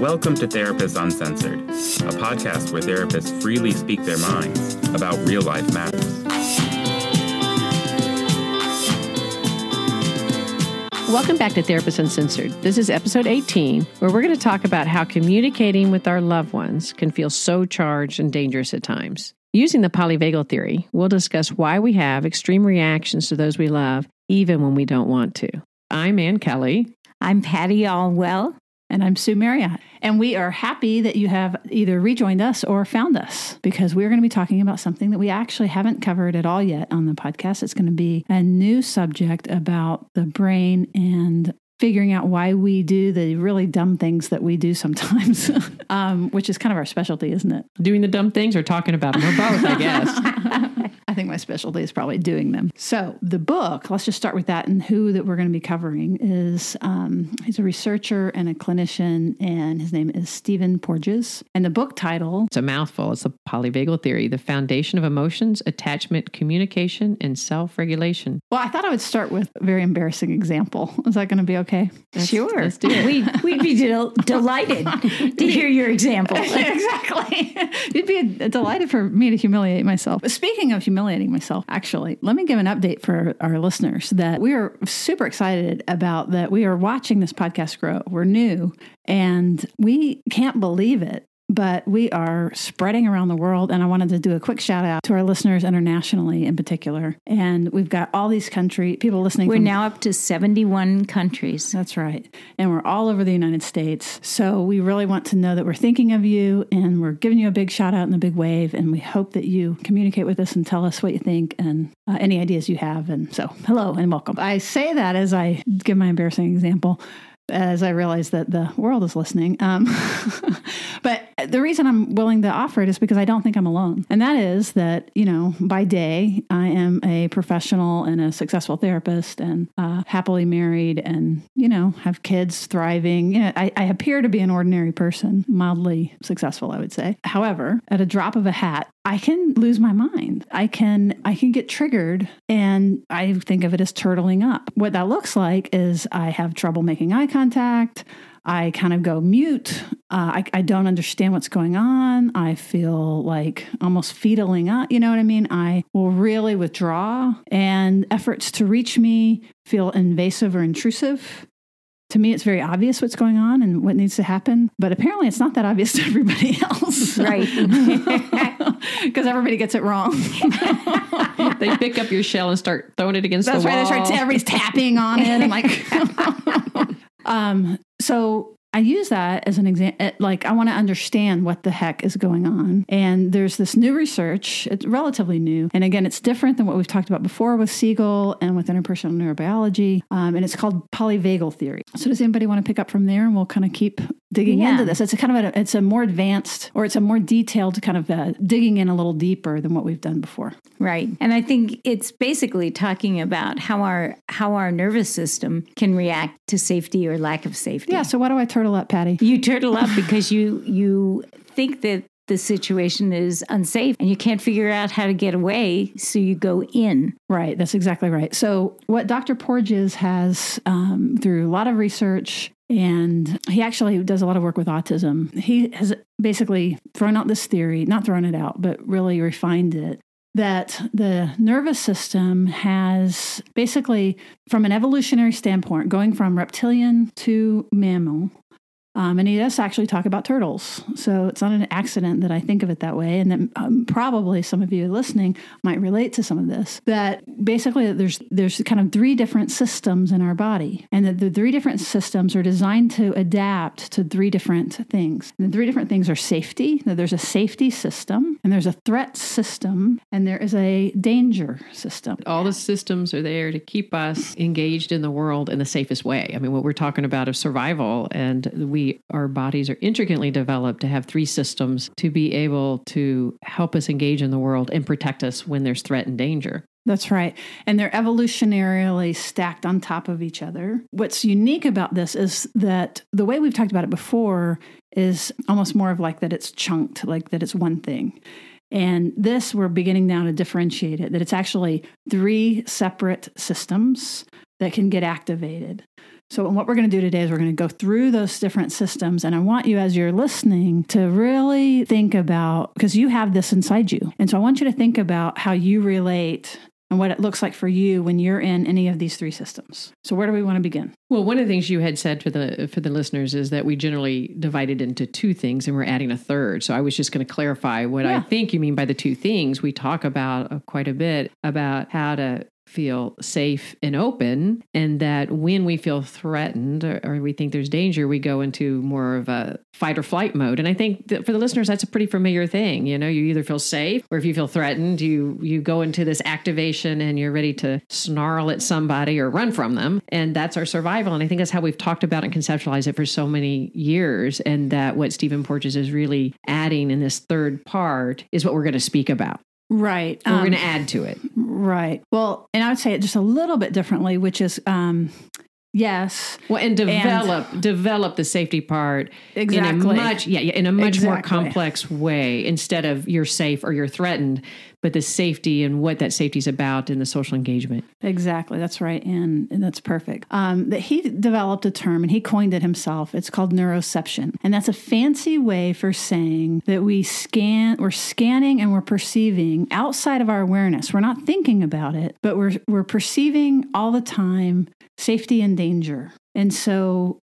Welcome to Therapists Uncensored, a podcast where therapists freely speak their minds about real life matters. Welcome back to Therapists Uncensored. This is episode 18, where we're going to talk about how communicating with our loved ones can feel so charged and dangerous at times. Using the polyvagal theory, we'll discuss why we have extreme reactions to those we love, even when we don't want to. I'm Ann Kelley. I'm Patty Olwell. And I'm Sue Marriott. And we are happy that you have either rejoined us or found us because we're going to be talking about something that we actually haven't covered at all yet on the podcast. It's going to be a new subject about the brain and figuring out why we do the really dumb things that we do sometimes, um, which is kind of our specialty, isn't it? Doing the dumb things or talking about them or both, I guess. I think my specialty is probably doing them. So the book, let's just start with that, and who that we're going to be covering is um, he's a researcher and a clinician, and his name is Stephen Porges. And the book title it's a mouthful. It's the polyvagal theory, the foundation of emotions, attachment, communication, and self-regulation. Well, I thought I would start with a very embarrassing example. Is that going to be okay? Let's, sure, let's do it. we, we'd be del- delighted to hear your example. exactly, you'd be delighted for me to humiliate myself. Speaking of humiliating myself. Actually, let me give an update for our listeners that we are super excited about that we are watching this podcast grow. We're new and we can't believe it but we are spreading around the world. And I wanted to do a quick shout out to our listeners internationally in particular. And we've got all these country people listening. We're from, now up to 71 countries. That's right. And we're all over the United States. So we really want to know that we're thinking of you and we're giving you a big shout out in the big wave. And we hope that you communicate with us and tell us what you think and uh, any ideas you have. And so, hello and welcome. I say that as I give my embarrassing example as I realize that the world is listening. Um, but the reason I'm willing to offer it is because I don't think I'm alone. And that is that, you know, by day, I am a professional and a successful therapist and uh, happily married and, you know, have kids thriving. You know, I, I appear to be an ordinary person, mildly successful, I would say. However, at a drop of a hat, I can lose my mind. I can I can get triggered and I think of it as turtling up. What that looks like is I have trouble making eye contact. I kind of go mute. Uh, I, I, don't understand what's going on. I feel like almost feedling up. You know what I mean? I will really withdraw, and efforts to reach me feel invasive or intrusive to me, it's very obvious what's going on and what needs to happen, but apparently it's not that obvious to everybody else. Right. Because everybody gets it wrong. they pick up your shell and start throwing it against That's the wall. That's right. Everybody's tapping on it and like. um, so I use that as an example. Eh, like, I want to understand what the heck is going on. And there's this new research, it's relatively new. And again, it's different than what we've talked about before with Siegel and with interpersonal neurobiology. Um, and it's called polyvagal theory. So, does anybody want to pick up from there? And we'll kind of keep digging yeah. into this. It's a kind of a, it's a more advanced or it's a more detailed kind of uh, digging in a little deeper than what we've done before. Right. And I think it's basically talking about how our how our nervous system can react to safety or lack of safety. Yeah. So, why do I turtle up, Patty? You turtle up because you you think that the situation is unsafe and you can't figure out how to get away, so you go in. Right, that's exactly right. So, what Dr. Porges has, um, through a lot of research, and he actually does a lot of work with autism, he has basically thrown out this theory, not thrown it out, but really refined it that the nervous system has basically, from an evolutionary standpoint, going from reptilian to mammal, um, and he does actually talk about turtles. So it's not an accident that I think of it that way. And that um, probably some of you listening might relate to some of this. That basically there's there's kind of three different systems in our body. And that the three different systems are designed to adapt to three different things. And the three different things are safety. That there's a safety system, and there's a threat system, and there is a danger system. All the systems are there to keep us engaged in the world in the safest way. I mean, what we're talking about is survival, and we our bodies are intricately developed to have three systems to be able to help us engage in the world and protect us when there's threat and danger. That's right. And they're evolutionarily stacked on top of each other. What's unique about this is that the way we've talked about it before is almost more of like that it's chunked, like that it's one thing. And this, we're beginning now to differentiate it, that it's actually three separate systems that can get activated. So, what we're going to do today is we're going to go through those different systems. And I want you, as you're listening, to really think about because you have this inside you. And so, I want you to think about how you relate and what it looks like for you when you're in any of these three systems. So where do we want to begin? Well, one of the things you had said for the for the listeners is that we generally divide it into two things and we're adding a third. So I was just going to clarify what yeah. I think you mean by the two things. We talk about uh, quite a bit about how to feel safe and open, and that when we feel threatened or, or, we think there's danger, we go into more of a fight or flight mode. And I think that for the listeners, that's a pretty familiar thing. You know, you either feel safe or if you feel threatened, you you go into this activation and you're ready to snarl at somebody or run from them, and that's our survival. And I think that's how we've talked about and conceptualized it for so many years. And that what Stephen Porges is really adding in this third part is what we're going to speak about. Right. Um, we're going to add to it. Right. Well, and I would say it just a little bit differently, which is um, yes. Well, and develop and, develop the safety part exactly in a much yeah, yeah in a much exactly. more complex way instead of you're safe or you're threatened but the safety and what that safety is about in the social engagement. Exactly, that's right, and, and that's perfect. Um, that he developed a term and he coined it himself. It's called neuroception, and that's a fancy way for saying that we scan, we're scanning and we're perceiving outside of our awareness. We're not thinking about it, but we're we're perceiving all the time safety and danger. And so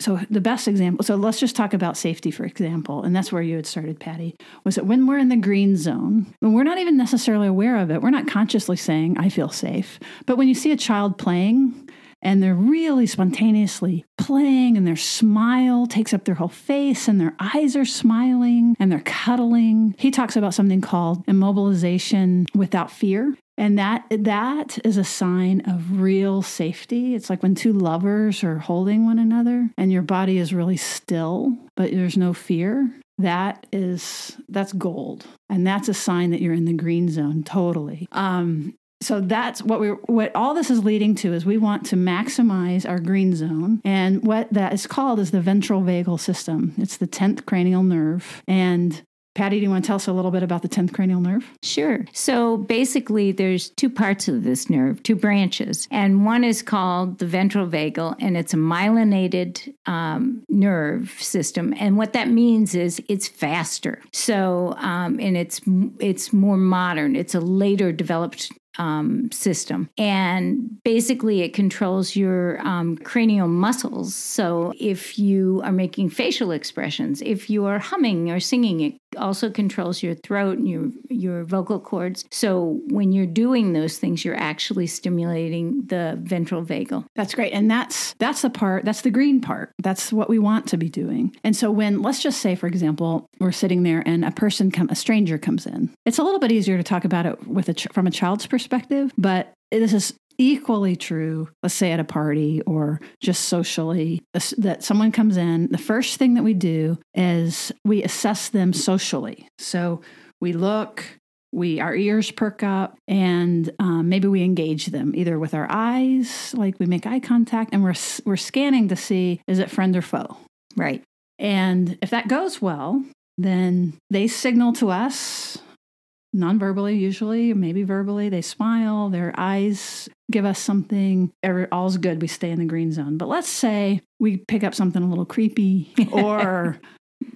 so the best example so let's just talk about safety for example and that's where you had started patty was that when we're in the green zone when we're not even necessarily aware of it we're not consciously saying i feel safe but when you see a child playing and they're really spontaneously playing and their smile takes up their whole face and their eyes are smiling and they're cuddling he talks about something called immobilization without fear and that that is a sign of real safety. It's like when two lovers are holding one another and your body is really still but there's no fear that is that's gold. And that's a sign that you're in the green zone totally. Um so that's what we what all this is leading to is we want to maximize our green zone. And what that is called is the ventral vagal system. It's the 10th cranial nerve. And Patty, do you want to tell us a little bit about the 10th cranial nerve? Sure. So basically, there's two parts of this nerve, two branches, and one is called the ventral vagal, and it's a myelinated um, nerve system. And what that means is it's faster. So, um, and it's it's more modern. It's a later developed um, system. And basically, it controls your um, cranial muscles. So if you are making facial expressions, if you are humming or singing, also controls your throat and your your vocal cords. So when you're doing those things, you're actually stimulating the ventral vagal. That's great, and that's that's the part. That's the green part. That's what we want to be doing. And so when let's just say, for example, we're sitting there and a person come, a stranger comes in. It's a little bit easier to talk about it with a from a child's perspective perspective, but this is equally true, let's say at a party or just socially, that someone comes in. The first thing that we do is we assess them socially. So we look, we our ears perk up, and um, maybe we engage them either with our eyes, like we make eye contact, and we're we're scanning to see is it friend or foe. Right. And if that goes well, then they signal to us non-verbally usually maybe verbally. They smile their eyes give us something all's good we stay in the green zone. But let's say we pick up something a little creepy or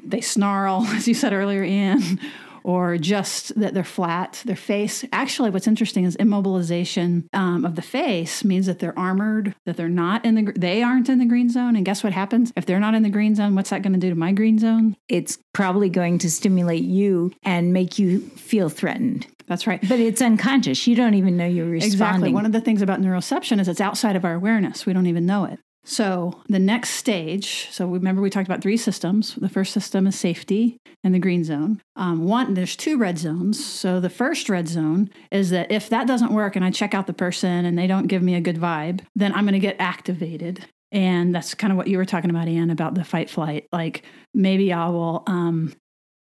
they snarl as you said earlier Ann or just that they're flat, their face. Actually, what's interesting is immobilization um, of the face means that they're armored, that they're not in the, they aren't in the green zone. And guess what happens? If they're not in the green zone, what's that going to do to my green zone? It's probably going to stimulate you and make you feel threatened. That's right. But it's unconscious. You don't even know you're responding. Exactly. One of the things about neuroception is it's outside of our awareness. We don't even know it. So the next stage, so remember we talked about three systems. The first system is safety and the green zone. Um, one, there's two red zones. So the first red zone is that if that doesn't work and I check out the person and they don't give me a good vibe, then I'm going to get activated. And that's kind of what you were talking about, Ann, about the fight flight. Like maybe I will um,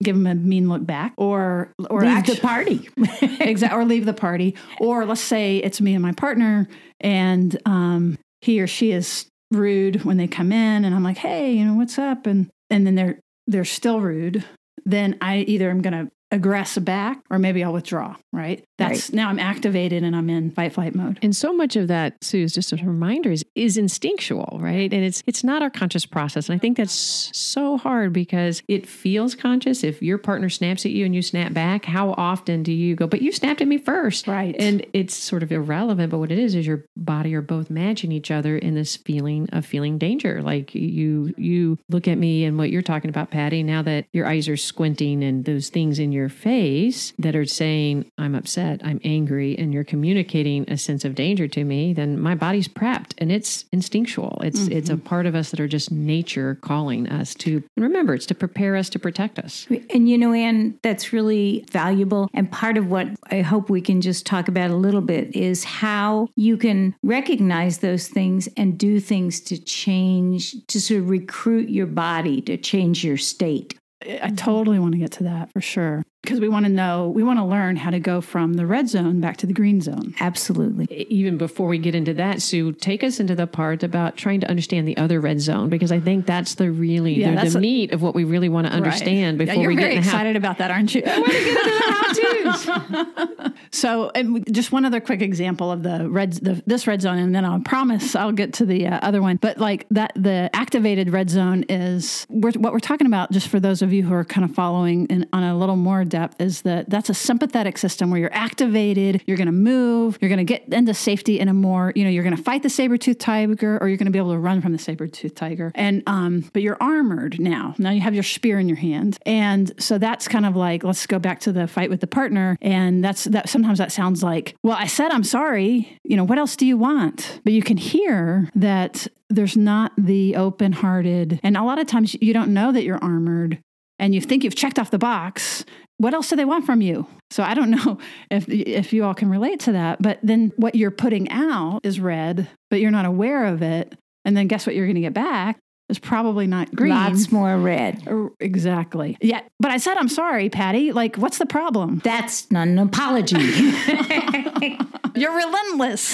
give them a mean look back or or leave actually, the party exactly or leave the party or let's say it's me and my partner and um, he or she is rude when they come in and I'm like, "Hey, you know, what's up?" and and then they're they're still rude, then I either am going to aggress back or maybe I'll withdraw, right? That's Right. now I'm activated and I'm in fight flight mode. And so much of that, Sue, is just a reminder is, is instinctual, right? And it's it's not our conscious process. And I think that's so hard because it feels conscious. If your partner snaps at you and you snap back, how often do you go, but you snapped at me first? Right. And it's sort of irrelevant, but what it is is your body are both matching each other in this feeling of feeling danger. Like you you look at me and what you're talking about, Patty, now that your eyes are squinting and those things in your face that are saying, I'm upset, I'm angry, and you're communicating a sense of danger to me, then my body's prepped and it's instinctual. It's it's a mm-hmm. part of us that are just nature calling us to and remember it's to prepare us to protect us. And you know, Ann, that's really valuable. And part of what I hope we can just talk about a little bit is how you can recognize those things and do things to change, to sort of recruit your body to change your state. I totally want to get to that for sure. Because we want to know, we want to learn how to go from the red zone back to the green zone. Absolutely. even before we get into that, Sue, take us into the part about trying to understand the other red zone because I think that's the really Yeah, the, that's the a- meat of what we really want to understand Right. before yeah, you're we very get in the how- excited about that, aren't you? so, and we- just one other quick example of the red, the, this red zone, and then I'll promise I'll get to the uh, other one. But like that, the activated red zone is we're, what we're talking about. Just for those of you who are kind of following in, on a little more depth, is that that's a sympathetic system where you're activated, you're going to move, you're going to get into safety in a more, you know, you're going to fight the saber tooth tiger, or you're going to be able to run from the saber tooth tiger. And um, but you're armored now. Now you have your spear in your hand, and so that's kind of like let's go back to the fight with the partner, and that's that. Sometimes that sounds like, well, I said I'm sorry. You know, what else do you want? But you can hear that there's not the open-hearted, and a lot of times you don't know that you're armored and you think you've checked off the box what else do they want from you so i don't know if if you all can relate to that but then what you're putting out is red but you're not aware of it and then guess what you're going to get back is probably not green Lots more red. Exactly yeah but i said i'm sorry patty like what's the problem That's not an apology. You're relentless.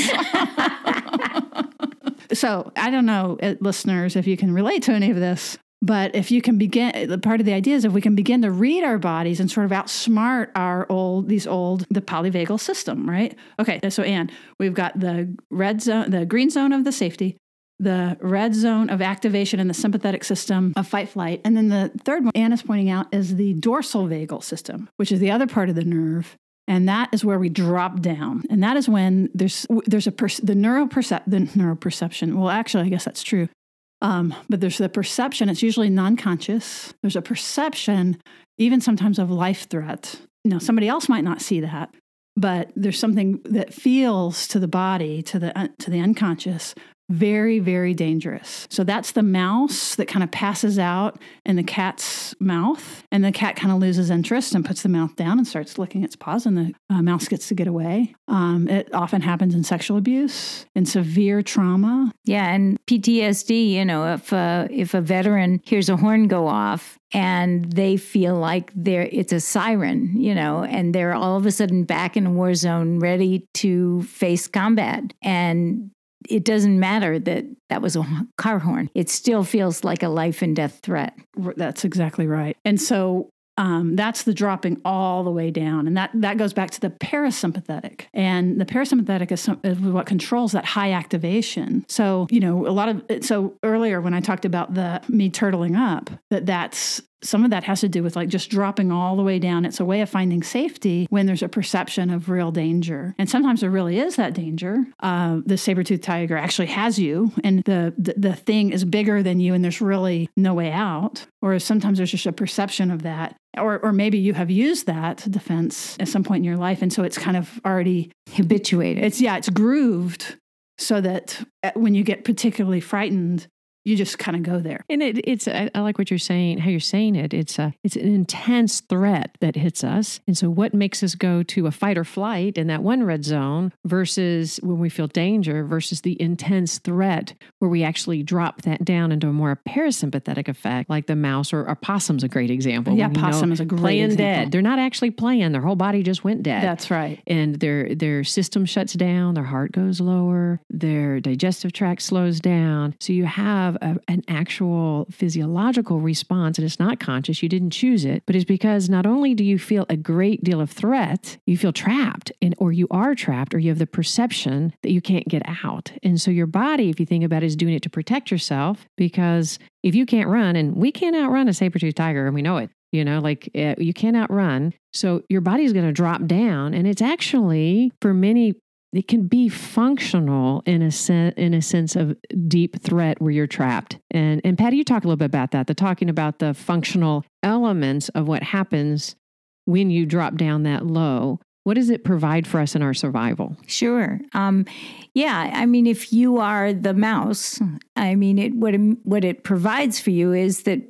so I don't know, uh, listeners, if you can relate to any of this. But if you can begin, part of the idea is if we can begin to read our bodies and sort of outsmart our old, these old, the polyvagal system, right? Okay, so Ann, we've got the red zone, the green zone of the safety, the red zone of activation in the sympathetic system of fight flight. And then the third one Ann is pointing out is the dorsal vagal system, which is the other part of the nerve. And that is where we drop down. And that is when there's there's a perce- the neuropercep the neuroperception. Well, actually, I guess that's true. Um, but there's the perception. It's usually non-conscious. There's a perception, even sometimes of life threat. Now, somebody else might not see that, but there's something that feels to the body, to the uh, to the unconscious, very, very dangerous. So that's the mouse that kind of passes out in the cat's mouth, and the cat kind of loses interest and puts the mouth down and starts licking its paws, and the uh, mouse gets to get away. Um, it often happens in sexual abuse, in severe trauma. Yeah, and PTSD, you know, if uh, if a veteran hears a horn go off and they feel like they're it's a siren, you know, and they're all of a sudden back in a war zone ready to face combat and it doesn't matter that that was a car horn. It still feels like a life and death threat. That's exactly right. And so um, that's the dropping all the way down. And that, that goes back to the parasympathetic. And the parasympathetic is, some, is what controls that high activation. So, you know, a lot of, so earlier when I talked about the me turtling up, that that's, some of that has to do with like just dropping all the way down. It's a way of finding safety when there's a perception of real danger. And sometimes there really is that danger. Uh, the saber-toothed tiger actually has you, and the, the the thing is bigger than you, and there's really no way out. Or sometimes there's just a perception of that. Or, or maybe you have used that defense at some point in your life, and so it's kind of already Habituated. it's yeah, it's grooved so that uh, when you get particularly frightened, you just kind of go there. And it, it's I, I like what you're saying, how you're saying it. It's a it's an intense threat that hits us, and so what makes us go to a fight or flight in that one red zone versus when we feel danger versus the intense threat where we actually drop that down into a more parasympathetic effect, like the mouse or a possum's a great example. Yeah, when you know possum is a great playing example. dead. They're not actually playing; their whole body just went dead That's right. and their their system shuts down, their heart goes lower, their digestive tract slows down. So you have a, an actual physiological response and it's not conscious, you didn't choose it, but it's because not only do you feel a great deal of threat, you feel trapped and or you are trapped or you have the perception that you can't get out. And so your body, if you think about it, is doing it to protect yourself because if you can't run and we can't outrun a saber-toothed tiger and we know it, you know, like uh, you can't outrun. So your body's going to drop down. And it's actually, for many it can be functional in a sense in a sense of deep threat where you're trapped. And and Patty, you talk a little bit about that. The talking about the functional elements of what happens when you drop down that low. What does it provide for us in our survival? Sure. Um, yeah. I mean, if you are the mouse, I mean, it what it, what it provides for you is that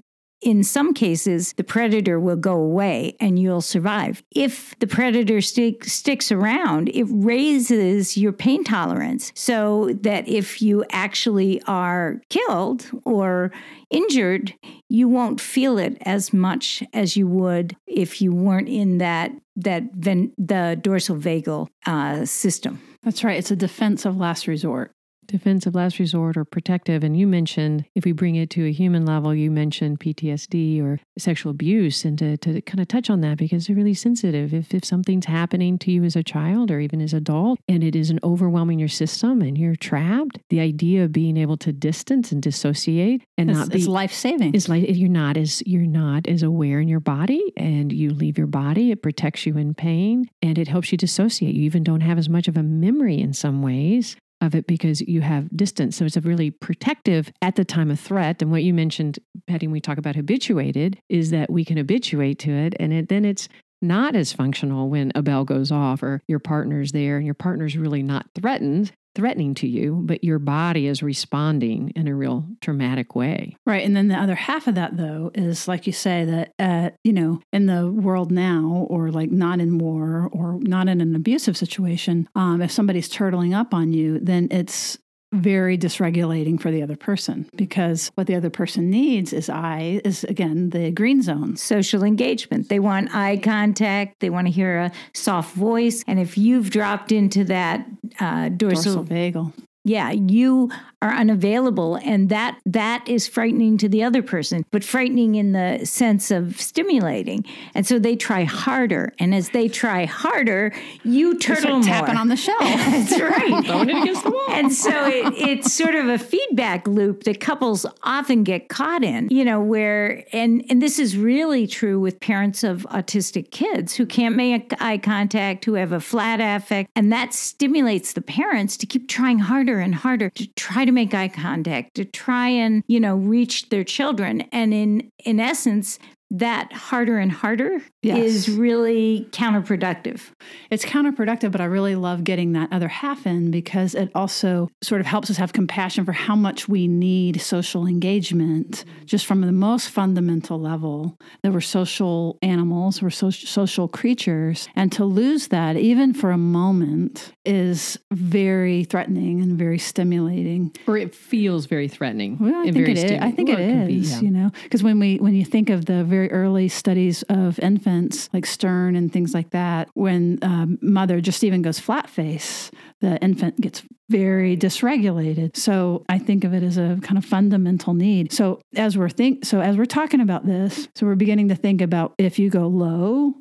in some cases, the predator will go away and you'll survive. If the predator stick, sticks around, it raises your pain tolerance so that if you actually are killed or injured, you won't feel it as much as you would if you weren't in that that ven- the dorsal vagal uh, system. That's right. It's a defense of last resort defensive last resort or protective. And you mentioned, if we bring it to a human level, you mentioned PTSD or sexual abuse, and to, to kind of touch on that because they're really sensitive. If, if something's happening to you as a child or even as an adult and it isn't overwhelming your system and you're trapped, the idea of being able to distance and dissociate and it's, not be it's life saving. Is like you're not as you're not as aware in your body and you leave your body. It protects you in pain and it helps you dissociate. You even don't have as much of a memory in some ways of it because you have distance. So it's a really protective at the time of threat. And what you mentioned, Patty, when we talk about habituated, is that we can habituate to it. And it, then it's not as functional when a bell goes off or your partner's there and your partner's really not threatened threatening to you, but your body is responding in a real traumatic way. Right. And then the other half of that, though, is like you say, that, uh, you know, in the world now, or like not in war or not in an abusive situation, um, if somebody's turtling up on you, then it's very dysregulating for the other person because what the other person needs is I is again the green zone. Social engagement. They want eye contact. They want to hear a soft voice. And if you've dropped into that uh, dorsal, dorsal vagal, yeah, you are unavailable and that that is frightening to the other person but frightening in the sense of stimulating and so they try harder and as they try harder you turtle more tapping on the shell that's right throwing it against the wall and so it, it's sort of a feedback loop that couples often get caught in you know where and and this is really true with parents of autistic kids who can't make eye contact who have a flat affect and that stimulates the parents to keep trying harder and harder to try to make eye contact, to try and, you know, reach their children. And in in essence, that harder and harder yes. is really counterproductive. It's counterproductive, but I really love getting that other half in because it also sort of helps us have compassion for how much we need social engagement just from the most fundamental level that we're social animals, we're so- social creatures. And to lose that, even for a moment, is very threatening and very stimulating. Or it feels very threatening. Well, I think it is. I think well, it is, be, yeah. you know, because when we when you think of the very early studies of infants, like Stern and things like that, when um, mother just even goes flat face, the infant gets very dysregulated. So I think of it as a kind of fundamental need. So as we're think, so as we're talking about this, so we're beginning to think about if you go low,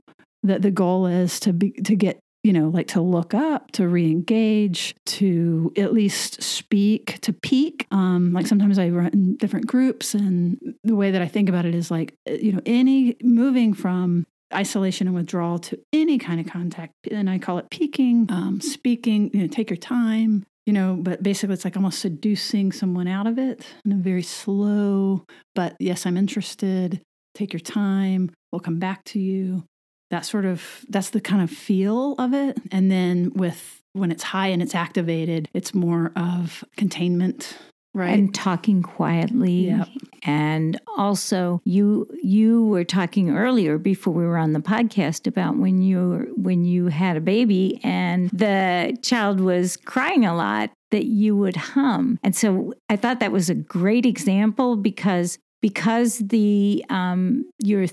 that the goal is to be to get you know, like to look up, to re-engage, to at least speak, to peak. Um, like sometimes I run different groups, and the way that I think about it is like, uh, you know, any moving from isolation and withdrawal to any kind of contact, and I call it peaking, um, speaking. You know, take your time. You know, but basically, it's like almost seducing someone out of it in a very slow, but yes, I'm interested. Take your time. We'll come back to you that sort of that's the kind of feel of it. And then with when it's high and it's activated it's more of containment right? And talking quietly. Yep. and also you you were talking earlier before we were on the podcast about when you when you had a baby and the child was crying a lot that you would hum. And so i thought that was a great example because because the um your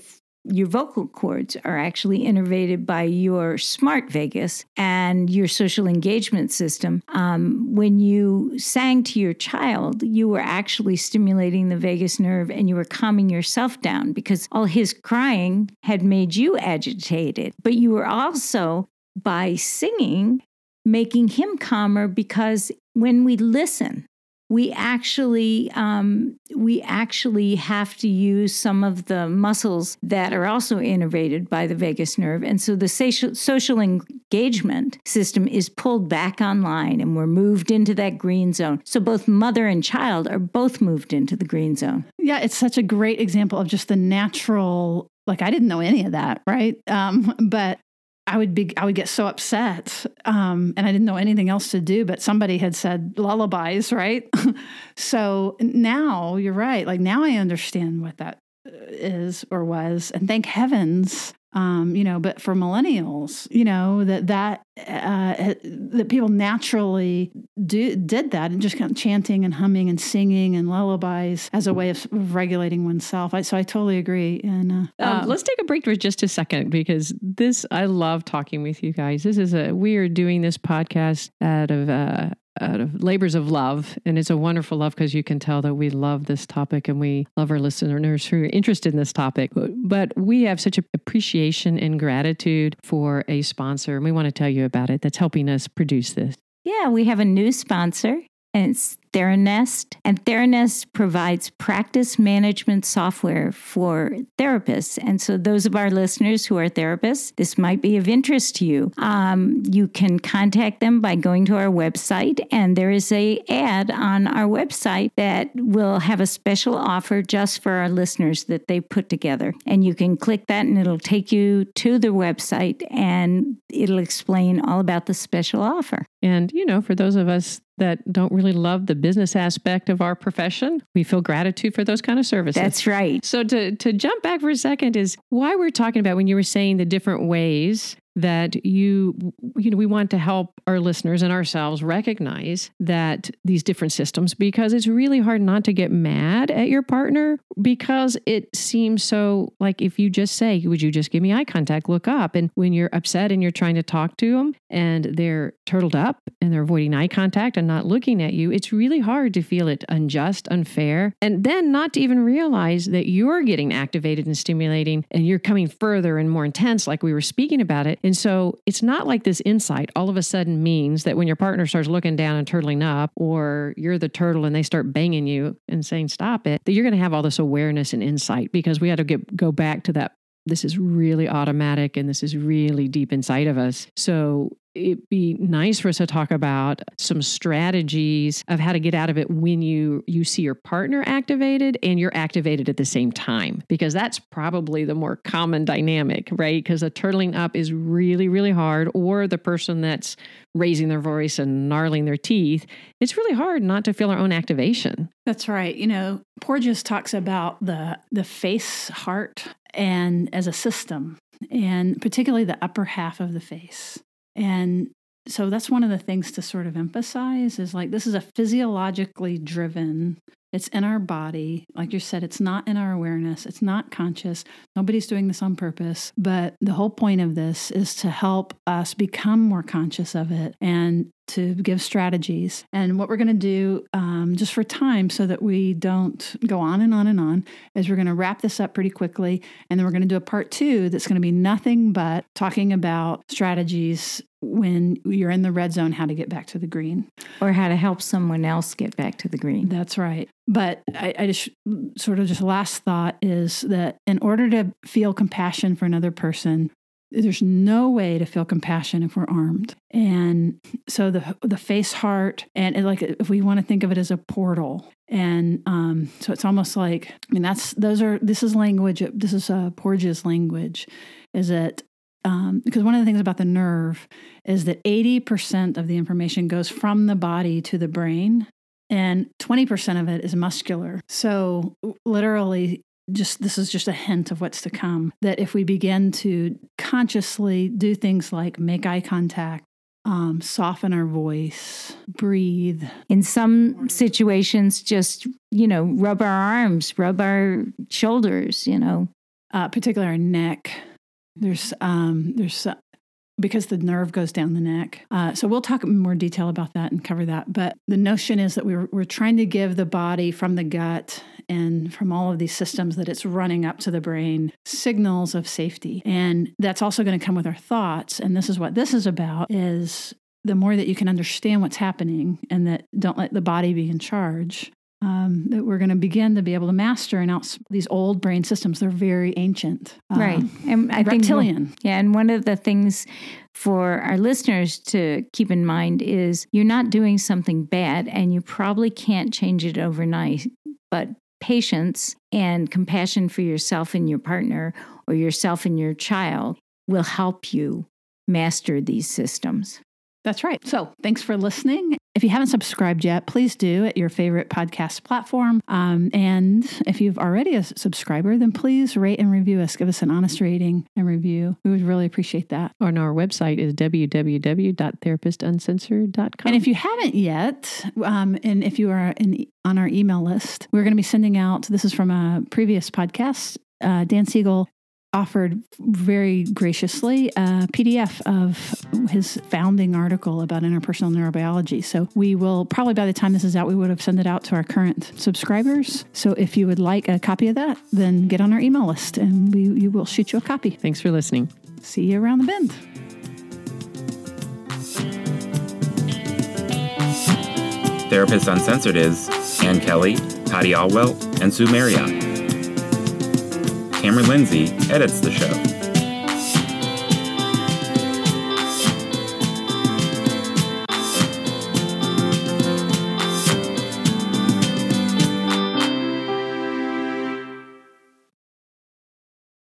your vocal cords are actually innervated by your smart vagus and your social engagement system. Um, when you sang to your child, you were actually stimulating the vagus nerve and you were calming yourself down because all his crying had made you agitated. But you were also, by singing, making him calmer because when we listen, we actually um, we actually have to use some of the muscles that are also innervated by the vagus nerve, and so the social, social engagement system is pulled back online, and we're moved into that green zone. So both mother and child are both moved into the green zone. Yeah, it's such a great example of just the natural like I didn't know any of that, right? Um, but I would be I would get so upset, um, and I didn't know anything else to do. But somebody had said lullabies, right? so now you're right. Like now I understand what that uh, or was, and thank heavens um, you know, but for millennials, you know, that that uh, that people naturally do, did that and just kind of chanting and humming and singing and lullabies as a way of, of regulating oneself. I, so I totally agree. And uh, um, um, let's take a break for just a second because this I love talking with you guys. This is a we are doing this podcast out of uh, out of labors of love. And it's a wonderful love because you can tell that we love this topic and we love our listeners who are interested in this topic. But we have such appreciation and gratitude for a sponsor. And we want to tell you about it that's helping us produce this. Yeah, we have a new sponsor and it's Theranest. And Theranest provides practice management software for therapists. And so, those of our listeners who are therapists, this might be of interest to you. Um, you can contact them by going to our website, and there is a ad on our website that will have a special offer just for our listeners that they put together. And you can click that, and it'll take you to the website, and it'll explain all about the special offer. And, you know, for those of us that don't really love the business aspect of our profession, we feel gratitude for those kind of services. That's right. So to to jump back for a second is why we're talking about when you were saying the different ways that you you know we want to help our listeners and ourselves recognize that these different systems because it's really hard not to get mad at your partner because it seems so like if you just say would you just give me eye contact? Look up. And when you're upset and you're trying to talk to them and they're turtled up and they're avoiding eye contact and not looking at you it's really hard to feel it unjust unfair. And then not to even realize that you're getting activated and stimulating and you're coming further and more intense like we were speaking about it and so it's not like this insight all of a sudden means that when your partner starts looking down and turtling up, or you're the turtle and they start banging you and saying, stop it, that you're going to have all this awareness and insight because we had to get, go back to that this is really automatic and this is really deep inside of us. So it'd be nice for us to talk about some strategies of how to get out of it when you you see your partner activated and you're activated at the same time because that's probably the more common dynamic right? Because the turtling up is really really hard or the person that's raising their voice and gnarling their teeth it's really hard not to feel our own activation. That's right. You know porges talks about the the face heart and as a system and particularly the upper half of the face and so that's one of the things to sort of emphasize is like this is a physiologically driven it's in our body. Like you said it's not in our awareness. It's not conscious. Nobody's doing this on purpose. But the whole point of this is to help us become more conscious of it and to give strategies. And what we're going to do, um, just for time, so that we don't go on and on and on, is we're going to wrap this up pretty quickly. And then we're going to do a part two that's going to be nothing but talking about strategies when you're in the red zone, how to get back to the green. Or how to help someone else get back to the green. That's right. But I, I just sort of just last thought is that in order to feel compassion for another person, there's no way to feel compassion if we're armed and so the the face heart and it, like if we want to think of it as a portal and um, so it's almost like i mean that's those are this is language this is uh, porges language is that um, because one of the things about the nerve is that 80% of the information goes from the body to the brain and 20% of it is muscular. So, literally, just this is just a hint of what's to come that if we begin to consciously do things like make eye contact um, soften our voice breathe in some situations just you know rub our arms rub our shoulders you know uh, particularly our neck. There's um, there's because the nerve goes down the neck. Uh, so we'll talk in more detail about that and cover that. But the notion is that we're, we're trying to give the body from the gut and from all of these systems that it's running up to the brain signals of safety. And that's also going to come with our thoughts. And this is what this is about is the more that you can understand what's happening and that don't let the body be in charge, um, that we're going to begin to be able to master and out these old brain systems. They're very ancient, uh, right? And I reptilian. think yeah, and one of the things for our listeners to keep in mind is you're not doing something bad, and you probably can't change it overnight. But patience and compassion for yourself and your partner, or yourself and your child, will help you master these systems. That's right. So thanks for listening. If you haven't subscribed yet, please do at your favorite podcast platform. Um, and if you've already a subscriber, then please rate and review us. Give us an honest rating and review. We would really appreciate that. On our website is www.therapistuncensored.com. And if you haven't yet, um, and if you are in, on our email list, we're going to be sending out, this is from a previous podcast, uh, Dan Siegel offered very graciously a PDF of his founding article about interpersonal neurobiology. So we will probably by the time this is out, we would have sent it out to our current subscribers. So if you would like a copy of that, then get on our email list and we, we will shoot you a copy. Thanks for listening. See you around the bend. Therapist Uncensored is Ann Kelley, Patty Olwell, and Sue Marriott. Cameron Lindsay edits the show.